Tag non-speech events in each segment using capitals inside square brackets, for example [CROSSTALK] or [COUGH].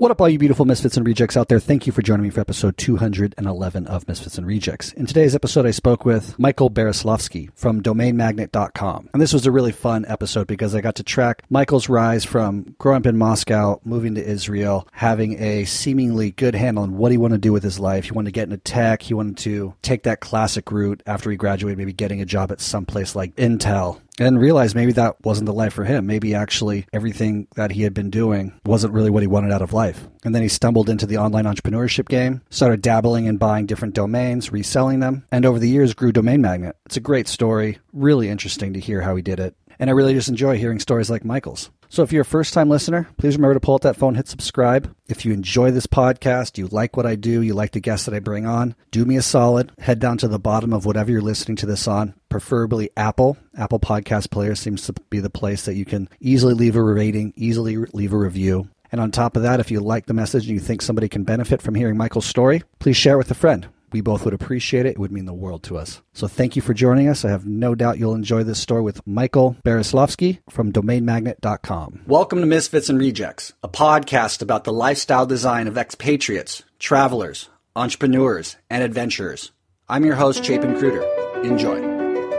What up, all you beautiful misfits and rejects out there? Thank you for joining me for episode 211 of Misfits and Rejects. In today's episode, I spoke with Michael Bereslovsky from DomainMagnet.com. And this was a really fun episode because I got to track Michael's rise from growing up in Moscow, moving to Israel, having a seemingly good handle on what he wanted to do with his life. He wanted to get into tech. He wanted to take that classic route after he graduated, maybe getting a job at some place like Intel and realized maybe that wasn't the life for him. Maybe actually everything that he had been doing wasn't really what he wanted out of life. And then he stumbled into the online entrepreneurship game, started dabbling in buying different domains, reselling them, and over the years grew Domain Magnet. It's a great story, really interesting to hear how he did it. And I really just enjoy hearing stories like Michael's. So if you're a first time listener, please remember to pull out that phone, hit subscribe. If you enjoy this podcast, you like what I do, you like the guests that I bring on, do me a solid. Head down to the bottom of whatever you're listening to this on, preferably Apple. Apple Podcast Player seems to be the place that you can easily leave a rating, easily leave a review. And on top of that, if you like the message and you think somebody can benefit from hearing Michael's story, please share it with a friend. We both would appreciate it. It would mean the world to us. So thank you for joining us. I have no doubt you'll enjoy this story with Michael Bereslovsky from DomainMagnet.com. Welcome to Misfits and Rejects, a podcast about the lifestyle design of expatriates, travelers, entrepreneurs, and adventurers. I'm your host, Chapin Cruder. Enjoy.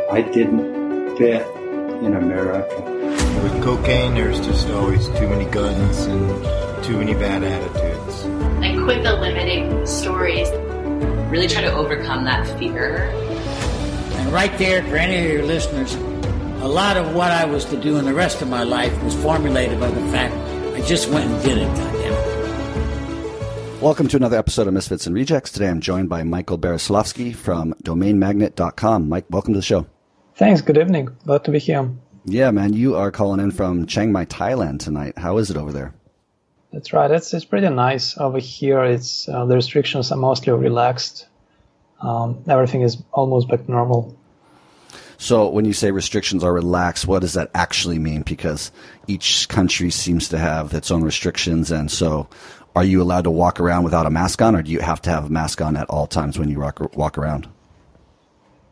I didn't fit in America. With cocaine, there's just always too many guns and too many bad attitudes. I quit the limiting stories really try to overcome that fear. And right there, for any of your listeners, a lot of what I was to do in the rest of my life was formulated by the fact I just went and did it, goddammit. Welcome to another episode of Misfits and Rejects. Today I'm joined by Michael Bereslovsky from DomainMagnet.com. Mike, welcome to the show. Thanks. Good evening. Glad to be here. Yeah, man. You are calling in from Chiang Mai, Thailand tonight. How is it over there? That's right. It's it's pretty nice over here. It's uh, the restrictions are mostly relaxed. Um, everything is almost back to normal. So when you say restrictions are relaxed, what does that actually mean? Because each country seems to have its own restrictions, and so are you allowed to walk around without a mask on, or do you have to have a mask on at all times when you walk, walk around?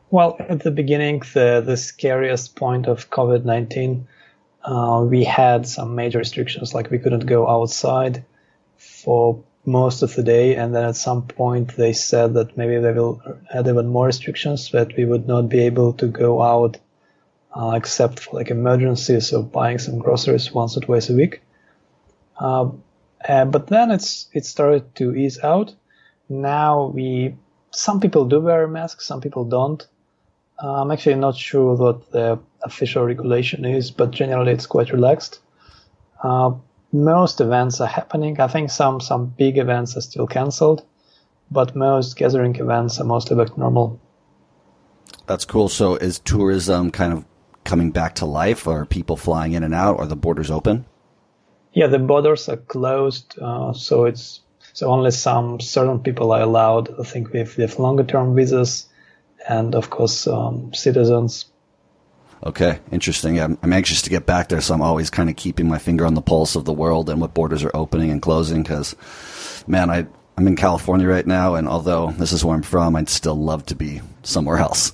Well, at the beginning, the the scariest point of COVID nineteen uh, we had some major restrictions, like we couldn't go outside for most of the day, and then at some point they said that maybe they will add even more restrictions that we would not be able to go out uh, except for like emergencies or buying some groceries once or twice a week. Uh, but then it's it started to ease out. Now we some people do wear masks, some people don't. Uh, I'm actually not sure what the official regulation is, but generally it's quite relaxed. Uh, most events are happening. I think some some big events are still cancelled, but most gathering events are mostly back normal. That's cool. So is tourism kind of coming back to life? Are people flying in and out? Are the borders open? Yeah, the borders are closed, uh, so it's so only some certain people are allowed. I think with with longer term visas and of course um, citizens. Okay, interesting. I'm, I'm, anxious to get back there, so I'm always kind of keeping my finger on the pulse of the world and what borders are opening and closing. Because, man, I I'm in California right now, and although this is where I'm from, I'd still love to be somewhere else.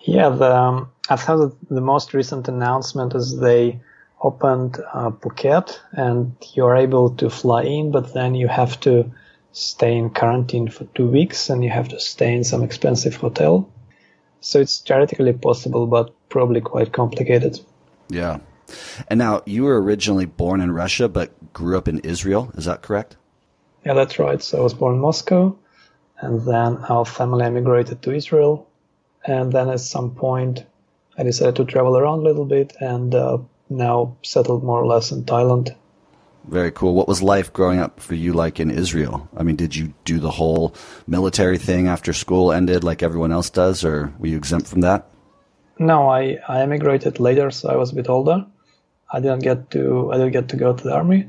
Yeah, the, um, I've heard the most recent announcement is they opened uh, Phuket, and you're able to fly in, but then you have to stay in quarantine for two weeks and you have to stay in some expensive hotel. So it's theoretically possible, but probably quite complicated. Yeah. And now you were originally born in Russia, but grew up in Israel. Is that correct? Yeah, that's right. So I was born in Moscow, and then our family emigrated to Israel. And then at some point, I decided to travel around a little bit and uh, now settled more or less in Thailand. Very cool. What was life growing up for you like in Israel? I mean, did you do the whole military thing after school ended like everyone else does, or were you exempt from that? No, I, I emigrated later, so I was a bit older. I didn't get to I didn't get to go to the army.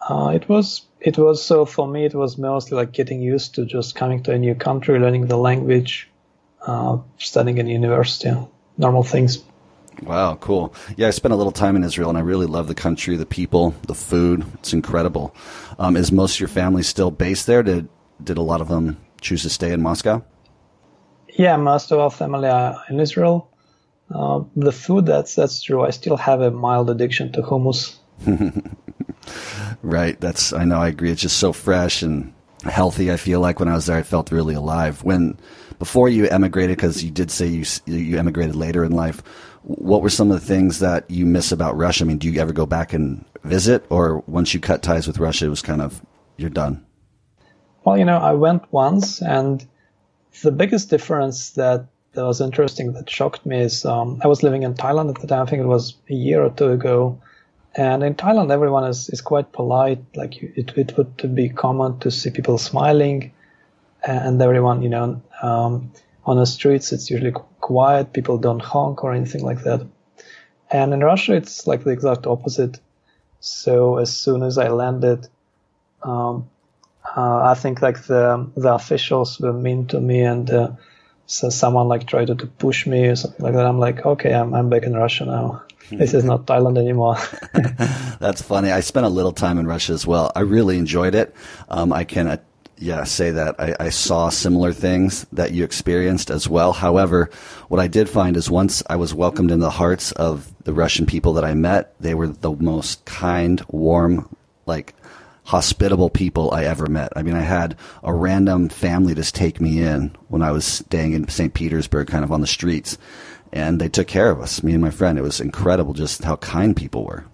Uh, it was it was so for me it was mostly like getting used to just coming to a new country, learning the language, uh, studying in university, normal things. Wow, cool. Yeah, I spent a little time in Israel, and I really love the country, the people, the food. It's incredible. Um, is most of your family still based there? Did did a lot of them choose to stay in Moscow? Yeah, most of our family are in Israel. Uh, the food, that's that's true. I still have a mild addiction to hummus. [LAUGHS] right. That's I know. I agree. It's just so fresh and healthy. I feel like when I was there, I felt really alive. When before you emigrated, because you did say you you emigrated later in life. What were some of the things that you miss about Russia? I mean, do you ever go back and visit, or once you cut ties with Russia, it was kind of you're done? Well, you know, I went once, and the biggest difference that that was interesting that shocked me is um, I was living in Thailand at the time. I think it was a year or two ago, and in Thailand, everyone is, is quite polite. Like it, it would be common to see people smiling, and everyone, you know, um, on the streets, it's usually quiet. People don't honk or anything like that. And in Russia, it's like the exact opposite. So as soon as I landed, um, uh, I think like the the officials were mean to me, and uh, so someone like tried to, to push me or something like that. I'm like, okay, I'm I'm back in Russia now. this is not Thailand anymore. [LAUGHS] [LAUGHS] That's funny. I spent a little time in Russia as well. I really enjoyed it. Um, I can, uh, yeah, say that I, I, saw similar things that you experienced as well. However, what I did find is once I was welcomed in the hearts of the Russian people that I met, they were the most kind, warm, like hospitable people I ever met. I mean, I had a random family just take me in when I was staying in St. Petersburg, kind of on the streets and they took care of us, me and my friend. It was incredible just how kind people were.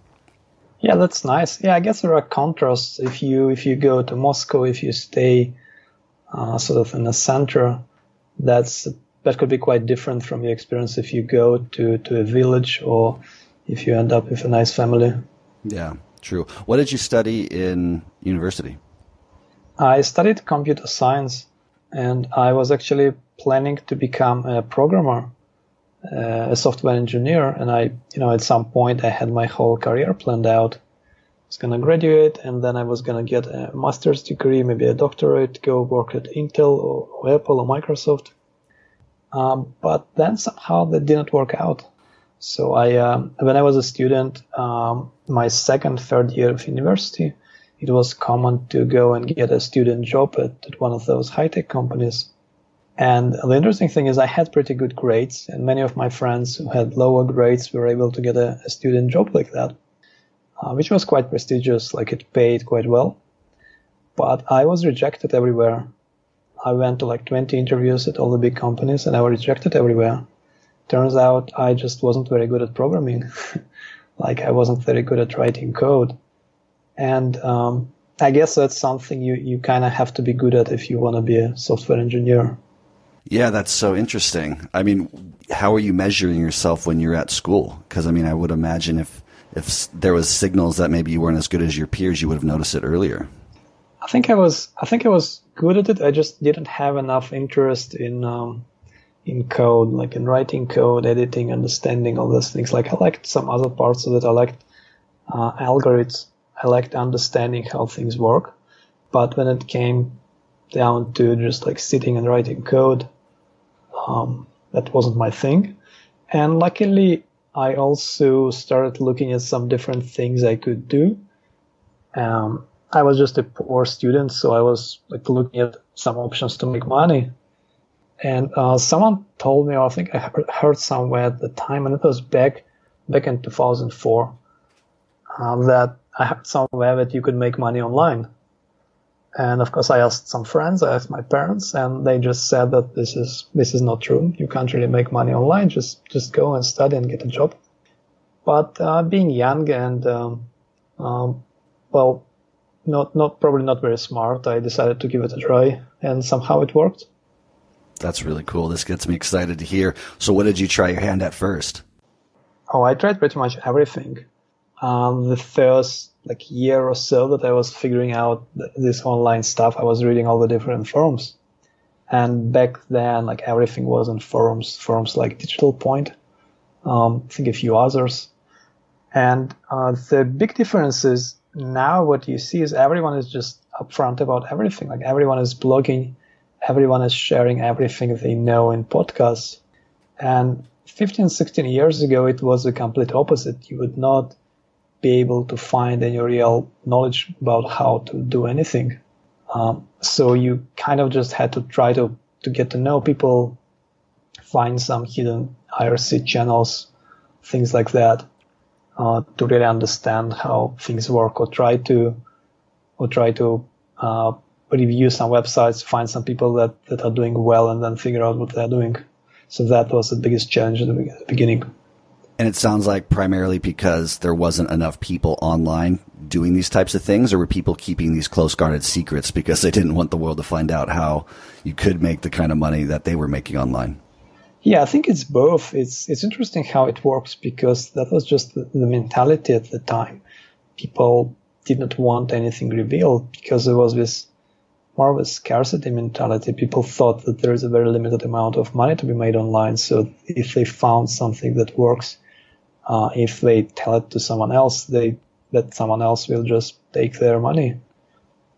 Yeah, that's nice. Yeah, I guess there are contrasts if you if you go to Moscow, if you stay uh, sort of in the center, that's that could be quite different from your experience if you go to to a village or if you end up with a nice family. Yeah, true. What did you study in university? I studied computer science, and I was actually planning to become a programmer uh, a software engineer, and I, you know, at some point I had my whole career planned out. I was gonna graduate, and then I was gonna get a master's degree, maybe a doctorate, go work at Intel or, or Apple or Microsoft. Um, but then somehow that didn't work out. So I, um, when I was a student, um, my second, third year of university, it was common to go and get a student job at, at one of those high tech companies. And the interesting thing is I had pretty good grades and many of my friends who had lower grades were able to get a, a student job like that, uh, which was quite prestigious, like it paid quite well. But I was rejected everywhere. I went to like 20 interviews at all the big companies and I was rejected everywhere. Turns out I just wasn't very good at programming. [LAUGHS] like I wasn't very good at writing code. And um, I guess that's something you, you kind of have to be good at if you want to be a software engineer. Yeah, that's so interesting. I mean, how are you measuring yourself when you're at school? Because I mean, I would imagine if if there was signals that maybe you weren't as good as your peers, you would have noticed it earlier. I think I was. I think I was good at it. I just didn't have enough interest in um, in code, like in writing code, editing, understanding all those things. Like I liked some other parts of it. I liked uh, algorithms. I liked understanding how things work. But when it came down to just like sitting and writing code, um, that wasn't my thing. And luckily, I also started looking at some different things I could do. Um, I was just a poor student, so I was like looking at some options to make money. And uh, someone told me, or I think I heard somewhere at the time, and it was back back in 2004, um, that I heard somewhere that you could make money online. And of course, I asked some friends, I asked my parents, and they just said that this is this is not true. You can't really make money online. Just just go and study and get a job. But uh, being young and um, um, well, not not probably not very smart, I decided to give it a try, and somehow it worked. That's really cool. This gets me excited to hear. So, what did you try your hand at first? Oh, I tried pretty much everything. Um, the first like year or so that I was figuring out this online stuff, I was reading all the different forums. And back then, like everything was in forums, forums like Digital Point, um, I think a few others. And uh, the big difference is now what you see is everyone is just upfront about everything. Like everyone is blogging, everyone is sharing everything they know in podcasts. And 15, 16 years ago, it was the complete opposite. You would not be able to find any real knowledge about how to do anything. Um, so you kind of just had to try to, to get to know people, find some hidden IRC channels, things like that, uh, to really understand how things work or try to or try to uh, review some websites, find some people that, that are doing well, and then figure out what they're doing. So that was the biggest challenge at the beginning. And it sounds like primarily because there wasn't enough people online doing these types of things, or were people keeping these close guarded secrets because they didn't want the world to find out how you could make the kind of money that they were making online? Yeah, I think it's both. It's it's interesting how it works because that was just the, the mentality at the time. People did not want anything revealed because there was this more of a scarcity mentality. People thought that there is a very limited amount of money to be made online. So if they found something that works, uh, if they tell it to someone else, they that someone else will just take their money.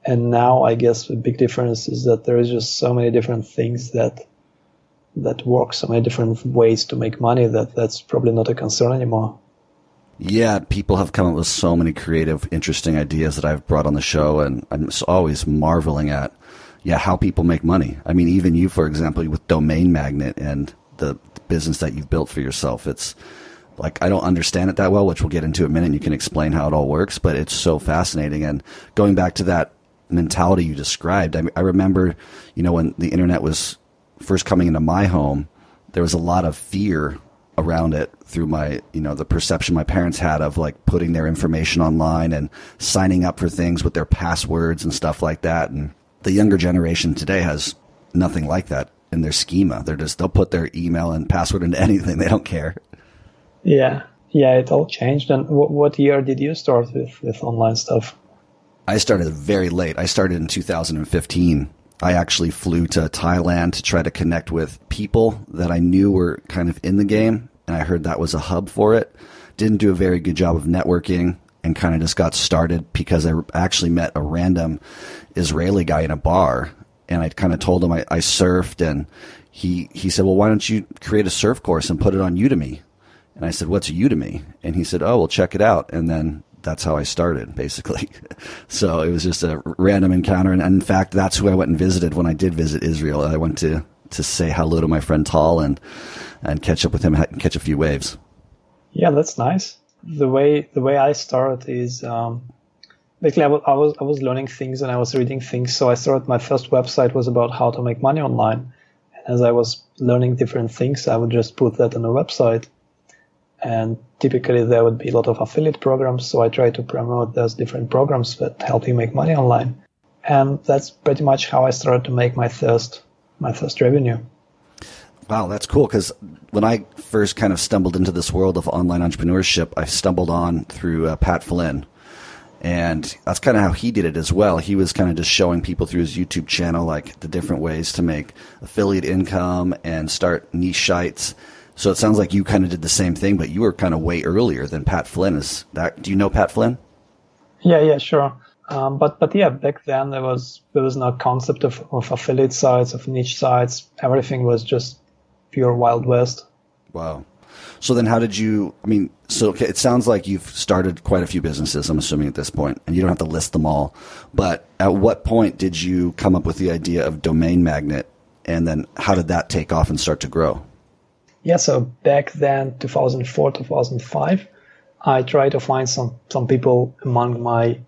And now I guess the big difference is that there is just so many different things that that work, so many different ways to make money that that's probably not a concern anymore. Yeah, people have come up with so many creative, interesting ideas that I've brought on the show, and I'm always marveling at, yeah, how people make money. I mean, even you, for example, with Domain Magnet and the business that you've built for yourself, it's like I don't understand it that well, which we'll get into in a minute. And you can explain how it all works, but it's so fascinating. And going back to that mentality you described, I, I remember, you know, when the internet was first coming into my home, there was a lot of fear around it through my you know the perception my parents had of like putting their information online and signing up for things with their passwords and stuff like that and the younger generation today has nothing like that in their schema they're just they'll put their email and password into [LAUGHS] anything they don't care yeah. Yeah it all changed. And what year did you start with with online stuff? I started very late. I started in 2015 I actually flew to Thailand to try to connect with people that I knew were kind of in the game, and I heard that was a hub for it. Didn't do a very good job of networking and kind of just got started because I actually met a random Israeli guy in a bar, and I kind of told him I, I surfed, and he he said, "Well, why don't you create a surf course and put it on Udemy?" And I said, "What's Udemy?" And he said, "Oh, well, check it out." And then that's how I started, basically. [LAUGHS] so it was just a random encounter, and, in fact, that's who I went and visited when I did visit Israel. I went to to say hello to my friend Tal and and catch up with him and catch a few waves. Yeah, that's nice. The way the way I started is um, basically I was, I was I was learning things and I was reading things. So I started my first website was about how to make money online. And as I was learning different things, I would just put that on a website and typically there would be a lot of affiliate programs. So I try to promote those different programs that help you make money online. And that's pretty much how I started to make my first, my first revenue. Wow, that's cool. Because when I first kind of stumbled into this world of online entrepreneurship, I stumbled on through uh, Pat Flynn. And that's kind of how he did it as well. He was kind of just showing people through his YouTube channel, like the different ways to make affiliate income and start niche sites so it sounds like you kind of did the same thing, but you were kind of way earlier than Pat Flynn. Is that? Do you know Pat Flynn? Yeah, yeah, sure. Um, but but yeah, back then there was there was no concept of, of affiliate sites, of niche sites. Everything was just pure wild west. Wow. So then, how did you? I mean, so okay, it sounds like you've started quite a few businesses. I'm assuming at this point, and you don't have to list them all. But at what point did you come up with the idea of Domain Magnet, and then how did that take off and start to grow? Yeah, so back then, 2004, 2005, I tried to find some, some people among my,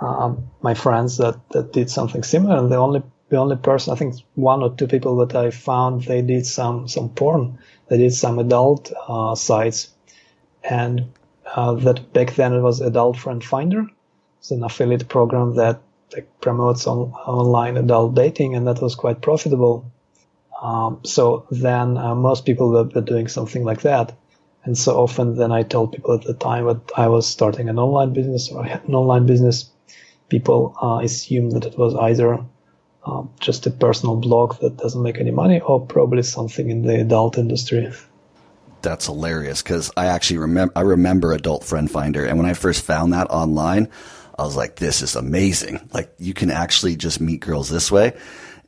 um, my friends that, that did something similar. And the only, the only person, I think one or two people that I found, they did some, some porn. They did some adult, uh, sites. And, uh, that back then it was Adult Friend Finder. It's an affiliate program that like, promotes on, online adult dating, and that was quite profitable. Um, so then uh, most people were, were, doing something like that. And so often then I told people at the time that I was starting an online business or I had an online business, people uh, assumed that it was either um, just a personal blog that doesn't make any money or probably something in the adult industry. That's hilarious because I actually remember I remember Adult Friend Finder, and when I first found that online, I was like, "This is amazing! Like you can actually just meet girls this way."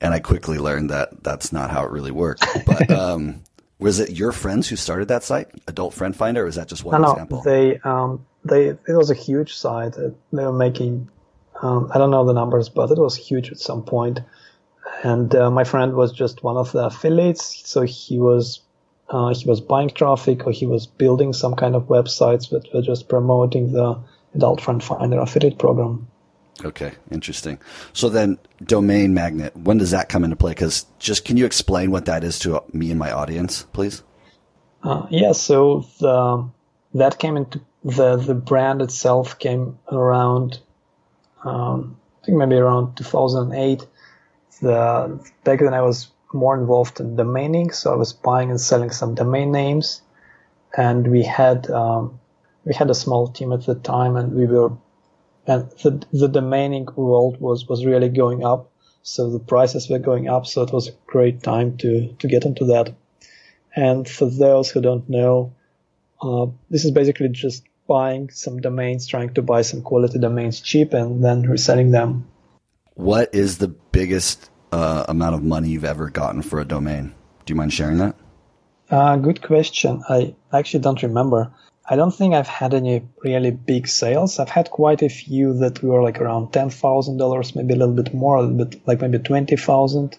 And I quickly learned that that's not how it really worked. But [LAUGHS] um, was it your friends who started that site, Adult Friend Finder, or is that just one no, example? No, they um, they it was a huge site. They were making um, I don't know the numbers, but it was huge at some point. And uh, my friend was just one of the affiliates, so he was uh, he was buying traffic or he was building some kind of websites that were just promoting the Adult Friend Finder affiliate program. Okay, interesting. So then, domain magnet. When does that come into play? Because just can you explain what that is to me and my audience, please? Uh, yeah. So the that came into the the brand itself came around. Um, I think maybe around 2008. The back then I was more involved in domaining, so I was buying and selling some domain names, and we had um, we had a small team at the time, and we were and the the domaining world was was really going up, so the prices were going up, so it was a great time to to get into that. And for those who don't know, uh, this is basically just buying some domains, trying to buy some quality domains cheap, and then reselling them. What is the biggest uh, amount of money you've ever gotten for a domain? Do you mind sharing that? Uh, good question. I actually don't remember. I don't think I've had any really big sales. I've had quite a few that were like around ten thousand dollars, maybe a little bit more, a little bit like maybe twenty thousand.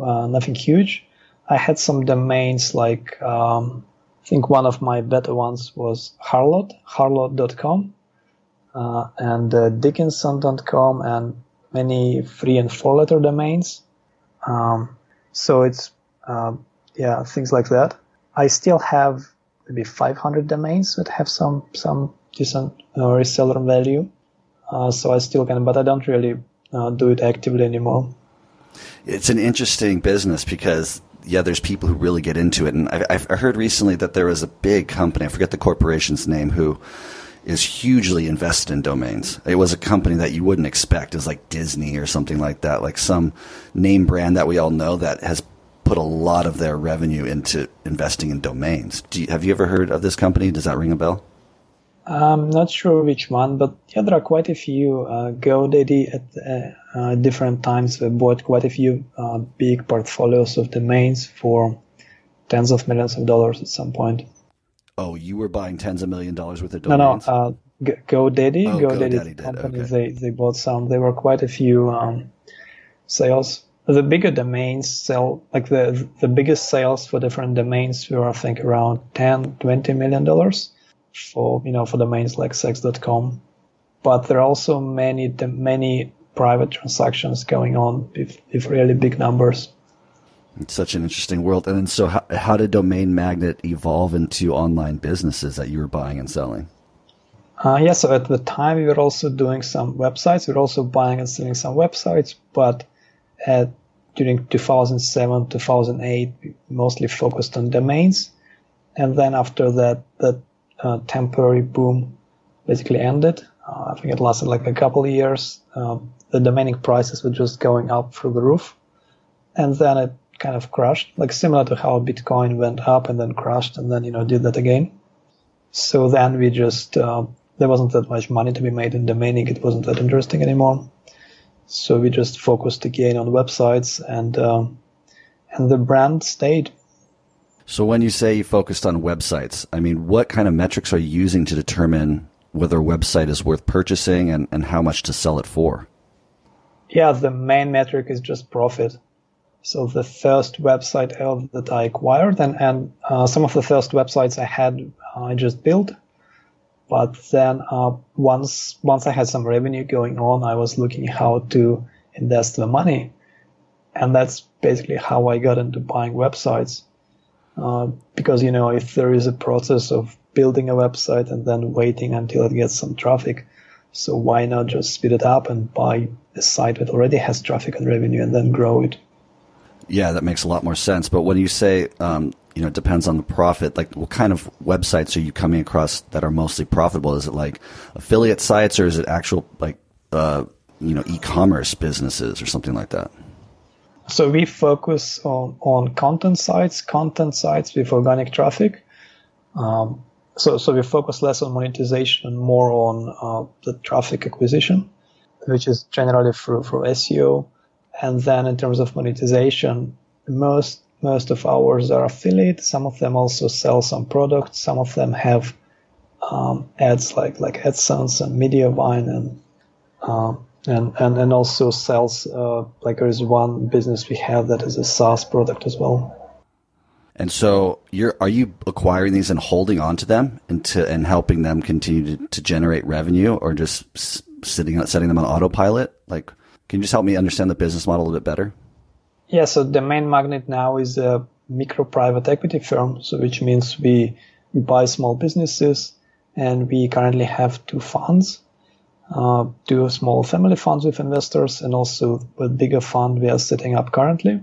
Uh, nothing huge. I had some domains like um, I think one of my better ones was Harlot, harlot.com, uh, and uh, Dickinson.com, and many three and four letter domains. Um, so it's uh, yeah things like that. I still have maybe 500 domains that have some some decent uh, reseller value. Uh, so I still can, but I don't really uh, do it actively anymore. It's an interesting business because yeah, there's people who really get into it, and I, I've heard recently that there was a big company, I forget the corporation's name, who is hugely invested in domains. It was a company that you wouldn't expect, is like Disney or something like that, like some name brand that we all know that has put a lot of their revenue into investing in domains. You, have you ever heard of this company? Does that ring a bell? I'm not sure which one, but yeah, there are quite a few. Uh, GoDaddy at uh, uh, different times bought quite a few uh, big portfolios of domains for tens of millions of dollars at some point. Oh, you were buying tens of million dollars worth of domains? No, no. Uh, G- GoDaddy, oh, GoDaddy, GoDaddy company, okay. they, they bought some. There were quite a few um, sales the bigger domains sell like the the biggest sales for different domains were I think around 10 20 million dollars for you know for domains like sex.com but there are also many many private transactions going on with, with really big numbers. It's such an interesting world. And then so how, how did domain magnet evolve into online businesses that you were buying and selling? Uh, yeah so at the time we were also doing some websites. We were also buying and selling some websites but at, during 2007 2008 we mostly focused on domains. And then after that that uh, temporary boom basically ended. Uh, i think it lasted like a couple of years um, the domaining prices were just going up through the roof. And then it kind of crashed like similar to how bitcoin went up and then crashed and then you know did that again. So then we just uh, there wasn't that much money to be made in domaining it wasn't that interesting anymore so we just focused again on websites, and um, and the brand stayed. So when you say you focused on websites, I mean, what kind of metrics are you using to determine whether a website is worth purchasing and, and how much to sell it for? Yeah, the main metric is just profit. So the first website that I acquired, and and uh, some of the first websites I had, I just built but then uh, once once I had some revenue going on, I was looking how to invest the money, and that's basically how I got into buying websites. Uh, because you know, if there is a process of building a website and then waiting until it gets some traffic, so why not just speed it up and buy a site that already has traffic and revenue and then grow it? Yeah, that makes a lot more sense. But when you say um, you know, it depends on the profit. Like, what kind of websites are you coming across that are mostly profitable? Is it like affiliate sites, or is it actual like, uh, you know, e-commerce businesses or something like that? So we focus on on content sites, content sites with organic traffic. Um, so so we focus less on monetization and more on uh, the traffic acquisition, which is generally through through SEO. And then in terms of monetization, most most of ours are affiliate. Some of them also sell some products. Some of them have um, ads like like AdSense and Mediavine and um, and, and and also sells uh, like there is one business we have that is a SaaS product as well. And so you're are you acquiring these and holding on to them and to and helping them continue to, to generate revenue or just sitting setting them on autopilot? Like, can you just help me understand the business model a bit better? Yeah, so Domain Magnet now is a micro private equity firm, so which means we, buy small businesses and we currently have two funds, uh, two small family funds with investors and also a bigger fund we are setting up currently.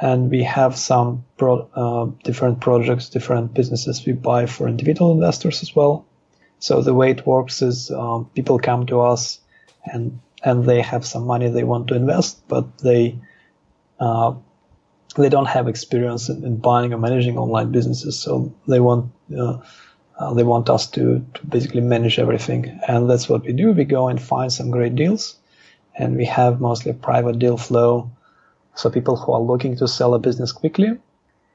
And we have some pro, uh, different projects, different businesses we buy for individual investors as well. So the way it works is uh, people come to us and and they have some money they want to invest, but they uh, they don't have experience in, in, buying or managing online businesses. So they want uh, uh, they want us to, to basically manage everything, and that's what we do. We go and find some great deals, and we have mostly private deal flow. So people who are looking to sell a business quickly,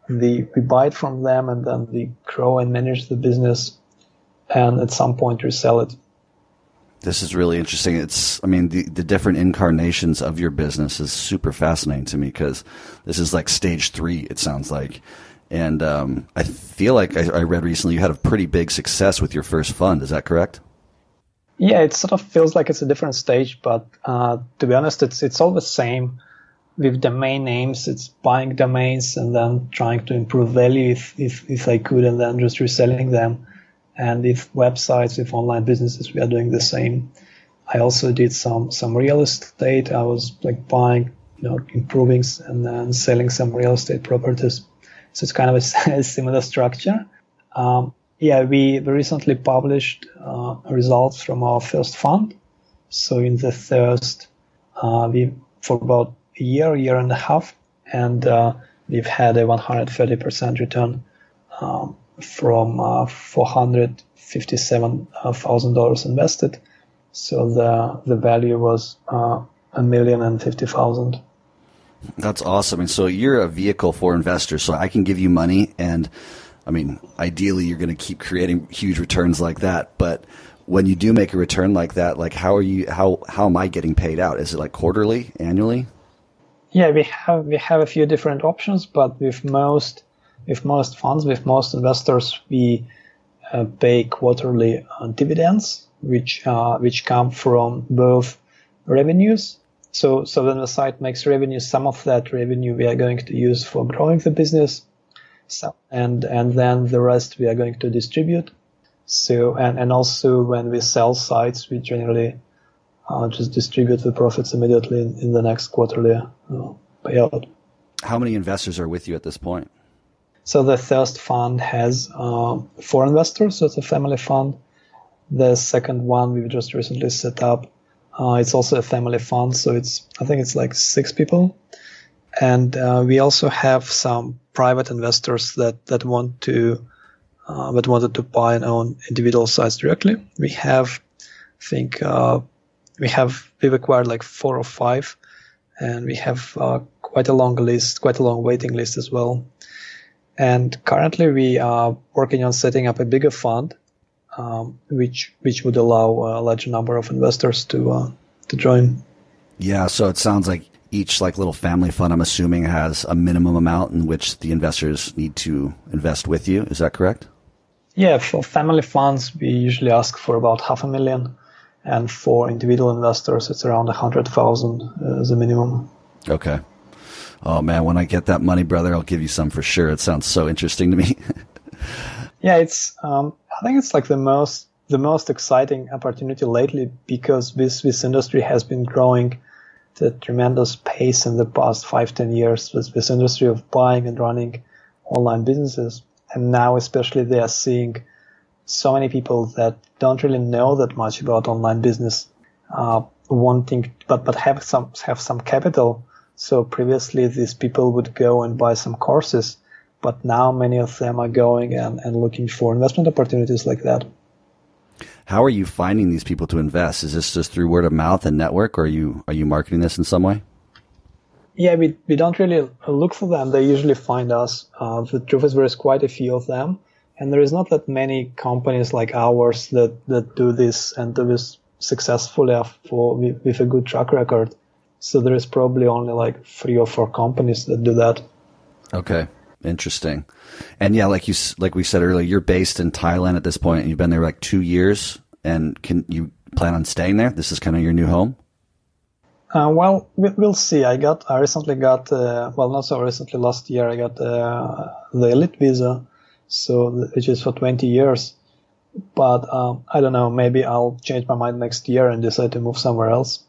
we, we buy it from them, and then we grow and manage the business and at some point resell it. This is really interesting. It's, I mean, the, the different incarnations of your business is super fascinating to me because this is like stage three, it sounds like. And um, I feel like I, I read recently you had a pretty big success with your first fund. Is that correct? Yeah, it sort of feels like it's a different stage, but uh, to be honest, it's it's all the same. With domain names, it's buying domains and then trying to improve value if, if, if I could, and then just reselling them. And if websites, if online businesses, we are doing the same. I also did some some real estate. I was like buying, you know, improving and then selling some real estate properties. So it's kind of a, [LAUGHS] a similar structure. Um, yeah, we recently published uh, results from our first fund. So in the first, uh, we for about a year, year and a half, and uh, we've had a 130% return um, from uh, $457,000 invested. So the the value was uh, a million and fifty thousand. That's awesome. And so you're a vehicle for investors. So I can give you money, and I mean, ideally, you're going to keep creating huge returns like that. But when you do make a return like that, like how are you? How how am I getting paid out? Is it like quarterly, annually? Yeah, we have we have a few different options, but with most with most funds, with most investors, we uh, pay quarterly uh, dividends, which uh, which come from both revenues. So, so when the site makes revenue, some of that revenue we are going to use for growing the business, so, and and then the rest we are going to distribute. So, and and also when we sell sites, we generally uh, just distribute the profits immediately in, in the next quarterly uh, payout. How many investors are with you at this point? So the first fund has uh, four investors, so it's a family fund. The second one we've just recently set up. Uh, it's also a family fund, so it's I think it's like six people, and uh, we also have some private investors that that want to uh, that wanted to buy and own individual sites directly. We have, I think, uh, we have we've acquired like four or five, and we have uh, quite a long list, quite a long waiting list as well. And currently we are working on setting up a bigger fund, um, which which would allow a larger number of investors to uh, to join. Yeah, so it sounds like each like little family fund, I'm assuming, has a minimum amount in which the investors need to invest with you. Is that correct? Yeah, for family funds, we usually ask for about half a million, and for individual investors, it's around a hundred thousand as a minimum. Okay oh man, when I get that money, brother, I'll give you some for sure. It sounds so interesting to me. [LAUGHS] yeah, it's, um, I think it's like the most, the most exciting opportunity lately because this, this industry has been growing at a tremendous pace in the past five, ten years with this industry of buying and running online businesses. And now, especially, they are seeing so many people that don't really know that much about online business, uh, wanting, but, but have some, have some capital so previously these people would go and buy some courses, but now many of them are going and, and looking for investment opportunities like that. How are you finding these people to invest? Is this just through word of mouth and network, or are you are you marketing this in some way? Yeah, we, we don't really look for them. They usually find us. Uh, the truth is, there's quite a few of them, and there is not that many companies like ours that, that do this and do this successfully for with, with a good track record. So there is probably only like three or four companies that do that. Okay, interesting. And yeah, like you like we said earlier, you're based in Thailand at this point, and you've been there like two years. And can you plan on staying there? This is kind of your new home. Uh, well, we- we'll see. I got, I recently got, uh, well, not so recently, last year I got uh, the elite visa, so which is for 20 years. But um, I don't know. Maybe I'll change my mind next year and decide to move somewhere else.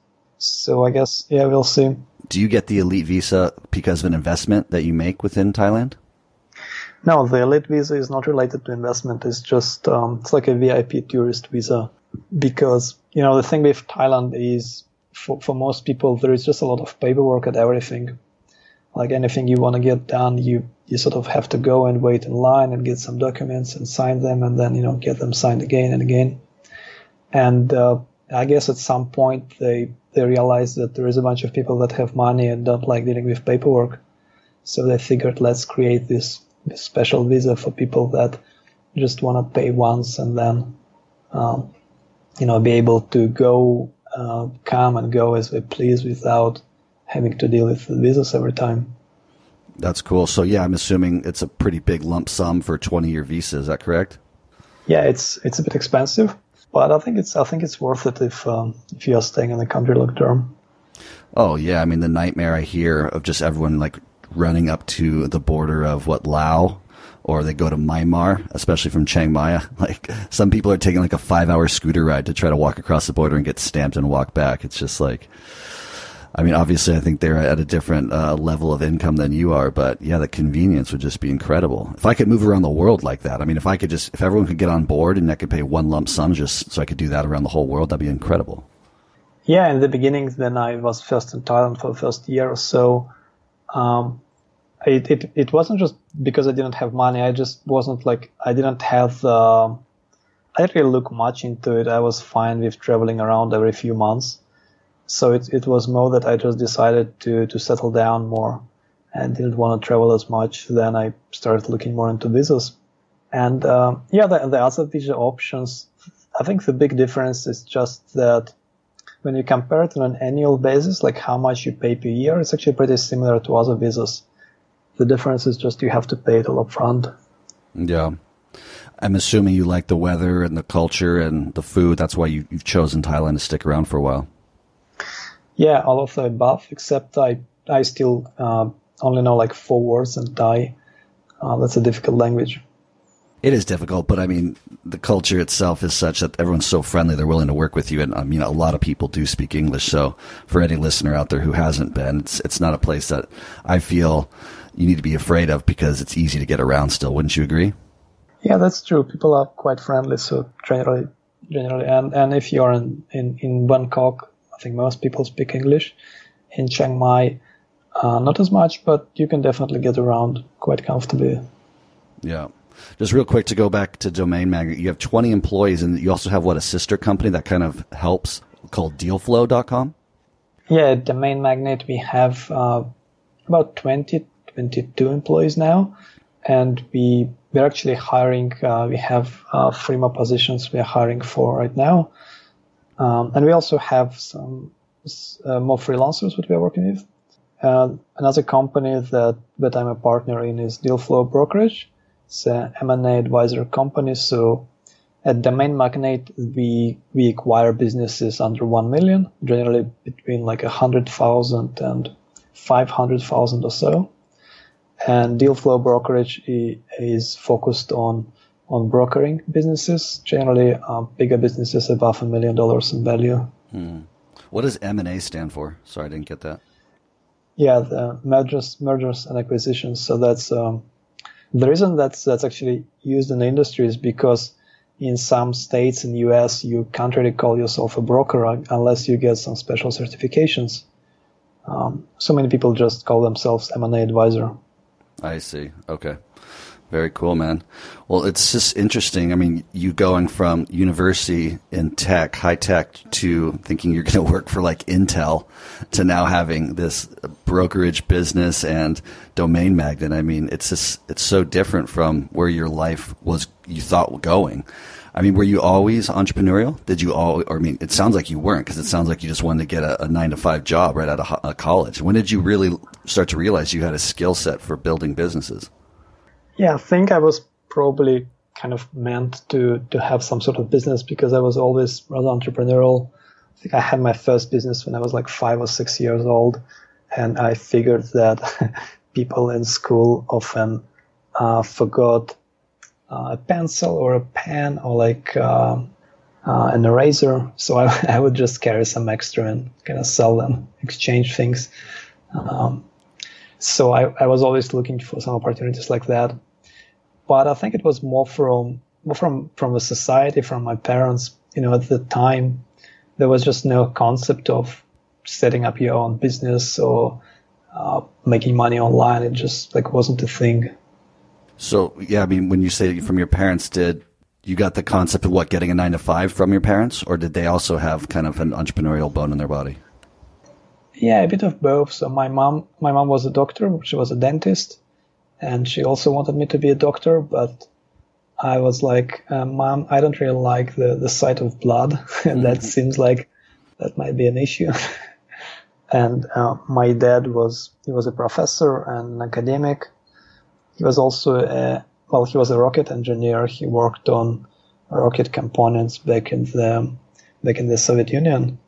So I guess, yeah, we'll see. Do you get the elite visa because of an investment that you make within Thailand? No, the elite visa is not related to investment. It's just um, it's like a VIP tourist visa because you know the thing with Thailand is for for most people there is just a lot of paperwork and everything. Like anything you want to get done, you you sort of have to go and wait in line and get some documents and sign them, and then you know get them signed again and again. And uh, I guess at some point they they realized that there is a bunch of people that have money and don't like dealing with paperwork, so they figured let's create this this special visa for people that just want to pay once and then, um, you know, be able to go, uh, come and go as they please without having to deal with the visas every time. That's cool. So yeah, I'm assuming it's a pretty big lump sum for a 20 year visa. Is that correct? Yeah, it's it's a bit expensive, but I think it's I think it's worth it if um, if you are staying in the country long term. Oh yeah, I mean the nightmare I hear of just everyone like running up to the border of what Lao or they go to Myanmar, especially from Chiang Mai. [LAUGHS] Like some people are taking like a five hour scooter ride to try to walk across the border and get stamped and walk back. It's just like, I mean, obviously I think they're at a different uh, level of income than you are, but yeah, the convenience would just be incredible. If I could move around the world like that, I mean, if I could just, if everyone could get on board and I could pay one lump sum just so I could do that around the whole world, that'd be incredible. Yeah, in the beginning, when I was first in Thailand for the first year or so, um, it, it it wasn't just because I didn't have money. I just wasn't like I didn't have. Uh, I didn't really look much into it. I was fine with traveling around every few months, so it it was more that I just decided to to settle down more, and didn't want to travel as much. Then I started looking more into visas, and uh, yeah, the, the other visa options. I think the big difference is just that when you compare it on an annual basis, like how much you pay per year, it's actually pretty similar to other visas. The difference is just you have to pay it all up front. Yeah. I'm assuming you like the weather and the culture and the food. That's why you, you've chosen Thailand to stick around for a while. Yeah, all of the above, except I, I still uh, only know like four words in Thai. Uh, that's a difficult language. It is difficult, but I mean, the culture itself is such that everyone's so friendly, they're willing to work with you. And I mean, a lot of people do speak English. So for any listener out there who hasn't been, it's, it's not a place that I feel you need to be afraid of because it's easy to get around still. Wouldn't you agree? Yeah, that's true. People are quite friendly. So generally, generally, and, and if you're in, in, in Bangkok, think most people speak English. In Chiang Mai, uh, not as much, but you can definitely get around quite comfortably. Yeah. Just real quick to go back to Domain Magnet, you have 20 employees and you also have what, a sister company that kind of helps called dealflow.com? Yeah, Domain Magnet, we have uh, about 20, 22 employees now. And we, we're actually hiring, uh, we have uh, three more positions we are hiring for right now. Um, and we also have some uh, more freelancers that we are working with. Uh, another company that, that I'm a partner in is Dealflow Brokerage. It's an M&A advisor company. So at Domain Magnet, we, we acquire businesses under 1 million, generally between like 100,000 and 500,000 or so. And Dealflow Brokerage is focused on, on brokering businesses, generally uh, bigger businesses above a million dollars in value. Hmm. What does M&A stand for? Sorry, I didn't get that. Yeah, the mergers, mergers and acquisitions. So that's, um, the reason that's, that's actually used in the industry is because in some states in the US, you can't really call yourself a broker unless you get some special certifications. Um, so many people just call themselves M&A advisor. I see. Okay. Very cool, man. Well, it's just interesting. I mean, you going from university in tech, high tech, to thinking you're going to work for like Intel, to now having this brokerage business and domain magnet. I mean, it's just it's so different from where your life was you thought going. I mean, were you always entrepreneurial? Did you all? Or I mean, it sounds like you weren't because it sounds like you just wanted to get a, a nine to five job right out of ho- uh, college. When did you really start to realize you had a skill set for building businesses? Yeah, I think I was probably kind of meant to to have some sort of business because I was always rather entrepreneurial. I think I had my first business when I was like five or six years old, and I figured that [LAUGHS] people in school often uh, forgot uh, a pencil or a pen or like uh, uh an eraser. So I, [LAUGHS] I, would just carry some extra and kind of sell them, exchange things. Um, so I, I was always looking for some opportunities like that. But I think it was more from more from from the society, from my parents. You know, at the time, there was just no concept of setting up your own business or uh, making money online. It just like wasn't a thing. So yeah, I mean, when you say from your parents, did you got the concept of what getting a nine to five from your parents, or did they also have kind of an entrepreneurial bone in their body? Yeah, a bit of both. So my mom, my mom was a doctor. She was a dentist, and she also wanted me to be a doctor. But I was like, uh, Mom, I don't really like the the sight of blood, [LAUGHS] and that mm-hmm. seems like that might be an issue. [LAUGHS] and uh, my dad was he was a professor and an academic. He was also a well, he was a rocket engineer. He worked on rocket components back in the back in the Soviet Union.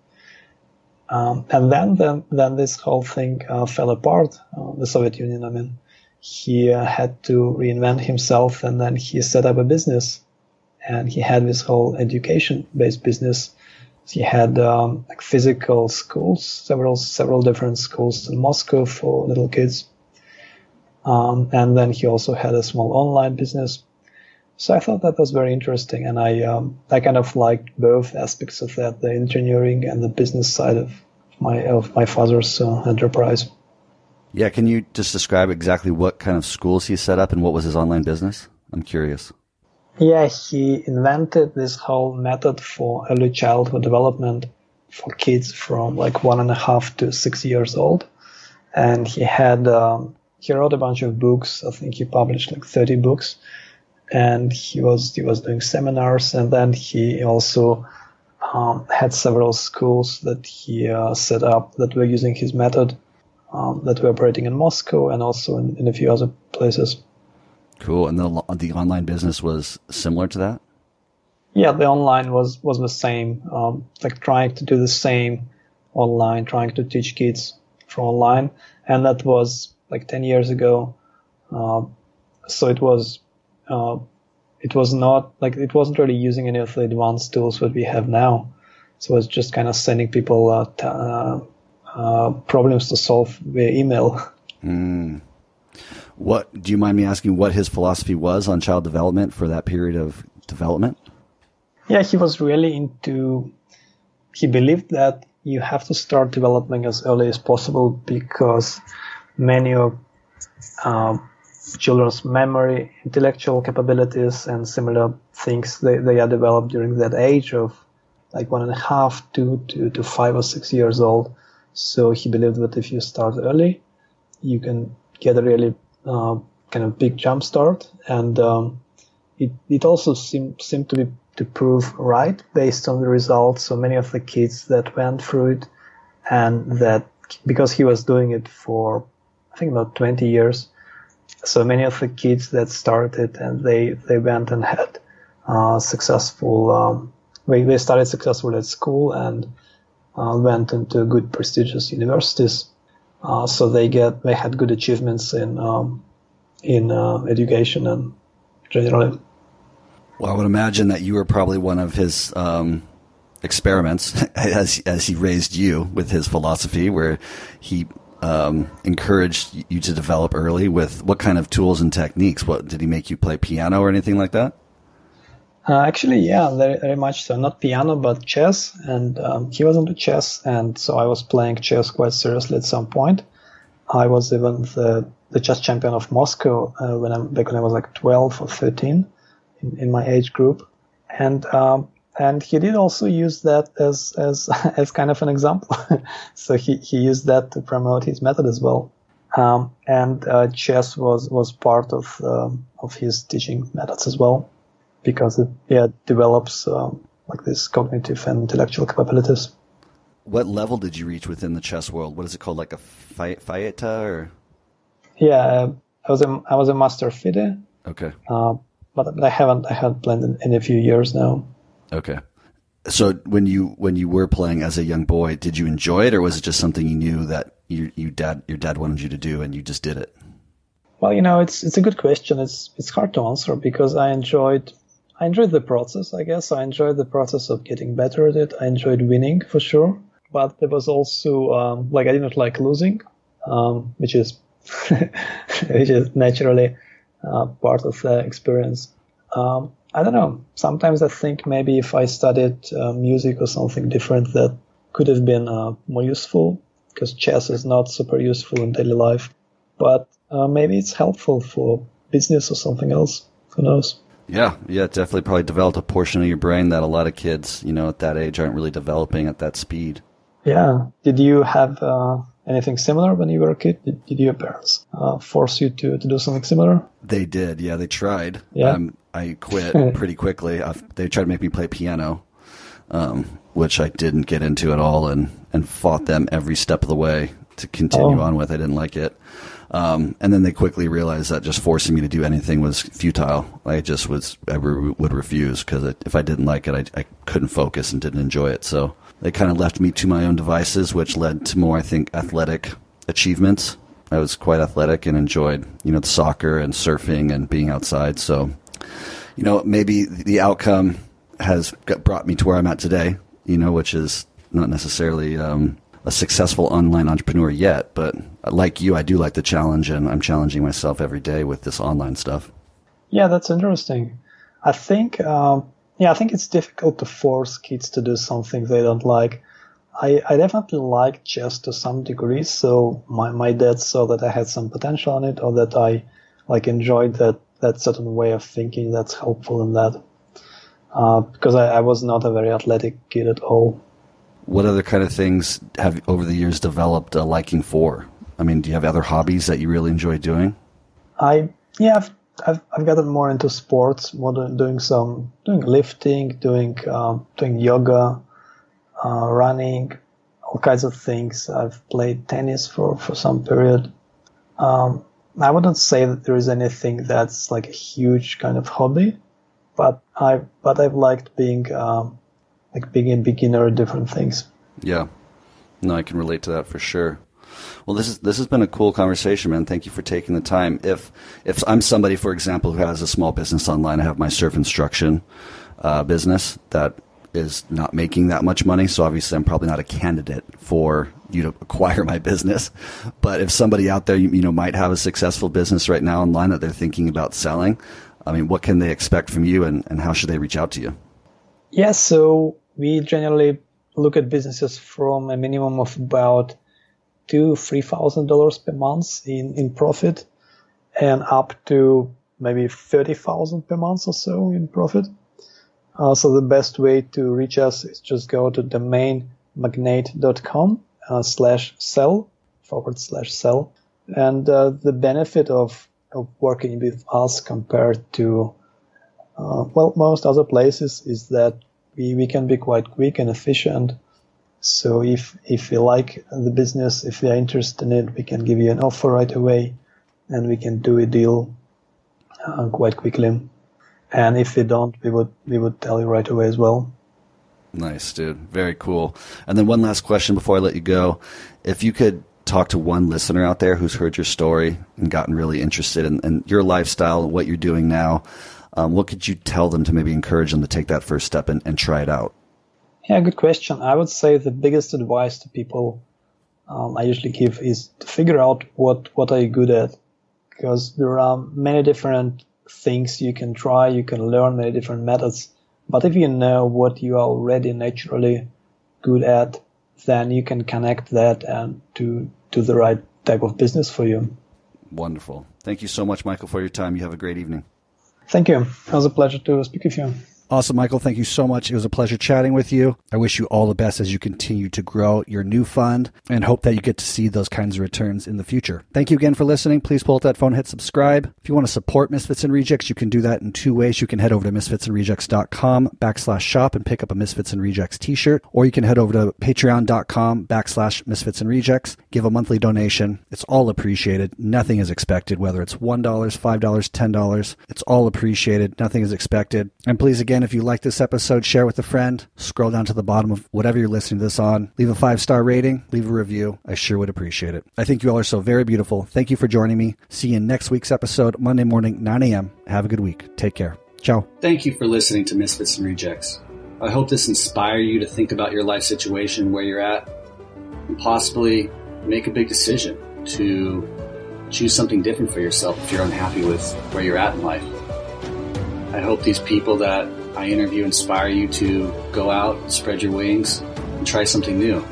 Um, and then, then, then this whole thing uh, fell apart. Uh, the Soviet Union, I mean, he uh, had to reinvent himself, and then he set up a business, and he had this whole education-based business. He had um, like physical schools, several several different schools in Moscow for little kids, um, and then he also had a small online business. So I thought that was very interesting, and I um, I kind of liked both aspects of that, the engineering and the business side of my of my father's uh, enterprise. Yeah, can you just describe exactly what kind of schools he set up and what was his online business? I'm curious. Yeah, he invented this whole method for early childhood development for kids from like one and a half to six years old, and he had um, he wrote a bunch of books. I think he published like 30 books and he was, he was doing seminars and then he also um, had several schools that he uh, set up that were using his method um, that were operating in Moscow and also in, in a few other places. Cool. And the, the online business was similar to that? Yeah, the online was, was the same, um, like trying to do the same online, trying to teach kids from online. And that was like 10 years ago. Uh, so it was, uh, it was not like it wasn't really using any of the advanced tools that we have now. So it's just kind of sending people uh, t- uh, uh, problems to solve via email. Mm. What do you mind me asking? What his philosophy was on child development for that period of development? Yeah, he was really into. He believed that you have to start developing as early as possible because many of uh, children's memory, intellectual capabilities, and similar things they, they are developed during that age of like one and a half, two to, to five or six years old. So he believed that if you start early, you can get a really uh, kind of big jump start. And um, it, it also seemed, seemed to be to prove right based on the results. So many of the kids that went through it and that because he was doing it for I think about 20 years. So many of the kids that started and they, they went and had uh, successful, um, they, they started successful at school and uh, went into good prestigious universities. Uh, so they get, they had good achievements in, um, in uh, education and generally. Well, I would imagine that you were probably one of his um, experiments [LAUGHS] as as he raised you with his philosophy, where he um, encouraged you to develop early with what kind of tools and techniques? What did he make you play piano or anything like that? Uh, actually, yeah, very, very much so. Not piano, but chess. And um, he was into chess, and so I was playing chess quite seriously at some point. I was even the, the chess champion of Moscow uh, when I back when I was like 12 or 13 in, in my age group. And um, and he did also use that as as [LAUGHS] as kind of an example. [LAUGHS] so he he used that to promote his method as well. Um, and uh, chess was was part of um, of his teaching methods as well, because it yeah develops um, like this cognitive and intellectual capabilities. What level did you reach within the chess world? What is it called, like a FIDE or? Yeah, uh, I was a I was a master FIDE. Okay. Uh, but I haven't I haven't played in, in a few years now. Okay. So when you when you were playing as a young boy, did you enjoy it, or was it just something you knew that you, you dad your dad wanted you to do and you just did it? Well, you know, it's it's a good question. It's it's hard to answer because I enjoyed I enjoyed the process. I guess I enjoyed the process of getting better at it. I enjoyed winning for sure, but there was also um, like I didn't like losing, um, which is [LAUGHS] which is naturally uh, part of the experience. Um, I don't know. Sometimes I think maybe if I studied uh, music or something different, that could have been uh, more useful because chess is not super useful in daily life. But uh, maybe it's helpful for business or something else. Who knows? Yeah, yeah, definitely probably developed a portion of your brain that a lot of kids, you know, at that age aren't really developing at that speed. Yeah. Did you have uh, anything similar when you were a kid? Did, did your parents uh, force you to, to do something similar? They did. Yeah, they tried. Yeah. Um, I quit [LAUGHS] pretty quickly. i they tried to make me play piano, um, which I didn't get into at all, and and fought them every step of the way to continue Oh. on with. I didn't like it. Um, and then they quickly realized that just forcing me to do anything was futile. I just was I re- would refuse because if I didn't like it, I, I couldn't focus and didn't enjoy it. So they kind of left me to my own devices, which led to more, I think, athletic achievements. I was quite athletic and enjoyed, you know, the soccer and surfing and being outside. So, you know, maybe the outcome has got, brought me to where I'm at today. You know, which is not necessarily um, a successful online entrepreneur yet, but like you, I do like the challenge, and I'm challenging myself every day with this online stuff. Yeah, that's interesting. I think, um, yeah, I think it's difficult to force kids to do something they don't like. I, I definitely like chess to some degree, so my, my dad saw that I had some potential in it, or that I like enjoyed that that certain way of thinking that's helpful in that. Uh, because I, I was not a very athletic kid at all. What other kind of things have over the years developed a liking for? I mean, do you have other hobbies that you really enjoy doing? I yeah, I've I've, I've gotten more into sports, more doing some doing lifting, doing um, doing yoga, uh, running, all kinds of things. I've played tennis for for some period. Um, I wouldn't say that there is anything that's like a huge kind of hobby, but I but I've liked being um, like being a beginner at different things. Yeah. No, I can relate to that for sure. Well, this is this has been a cool conversation, man. Thank you for taking the time. If if I'm somebody, for example, who has a small business online, I have my surf instruction uh, business that is not making that much money. So obviously, I'm probably not a candidate for you to acquire my business. But if somebody out there, you, you know, might have a successful business right now online that they're thinking about selling, I mean, what can they expect from you, and, and how should they reach out to you? Yeah, so we generally look at businesses from a minimum of about two, three thousand dollars per month in, in profit and up to maybe thirty thousand per month or so in profit. Uh, so the best way to reach us is just go to domainmagnet.com uh, slash sell forward slash sell. And uh, the benefit of, of working with us compared to uh, well, most other places is that we, we can be quite quick and efficient. So if, if we like the business, if are interested in it, we can give you an offer right away and we can do a deal uh, quite quickly. And if we don't, we would, we would tell you right away as well. Nice, dude. Very cool. And then one last question before I let you go. If you could talk to one listener out there who's heard your story and gotten really interested in, in your lifestyle and what you're doing now, um, what could you tell them to maybe encourage them to take that first step and, and try it out? Yeah, good question. I would say the biggest advice to people um, I usually give is to figure out what what are you good at, because there are many different things you can try. You can learn many different methods, but if you know what you are already naturally good at, then you can connect that and to to the right type of business for you. Wonderful. Thank you so much, Michael, for your time. You have a great evening. Thank you. It was a pleasure to speak with you. Awesome, Michael. Thank you so much. It was a pleasure chatting with you. I wish you all the best as you continue to grow your new fund and hope that you get to see those kinds of returns in the future. Thank you again for listening. Please pull out that phone, hit subscribe. If you want to support Misfits and Rejects, you can do that in two ways. You can head over to misfitsandrejects.com backslash shop and pick up a Misfits and Rejects t-shirt, or you can head over to patreon.com backslash misfits and rejects, give a monthly donation. It's all appreciated. Nothing is expected, whether it's $1, $5, $10. It's all appreciated. Nothing is expected. And please, again, if you like this episode, share with a friend. Scroll down to the bottom of whatever you're listening to this on. Leave a five star rating, leave a review. I sure would appreciate it. I think you all are so very beautiful. Thank you for joining me. See you in next week's episode, Monday morning, 9 a.m. Have a good week. Take care. Ciao. Thank you for listening to Misfits and Rejects. I hope this inspire you to think about your life situation, where you're at, and possibly make a big decision to choose something different for yourself if you're unhappy with where you're at in life. I hope these people that I interview inspire you to go out, spread your wings, and try something new.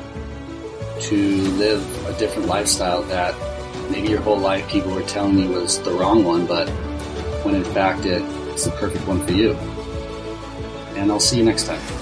To live a different lifestyle that maybe your whole life people were telling you was the wrong one, but when in fact it's the perfect one for you. And I'll see you next time.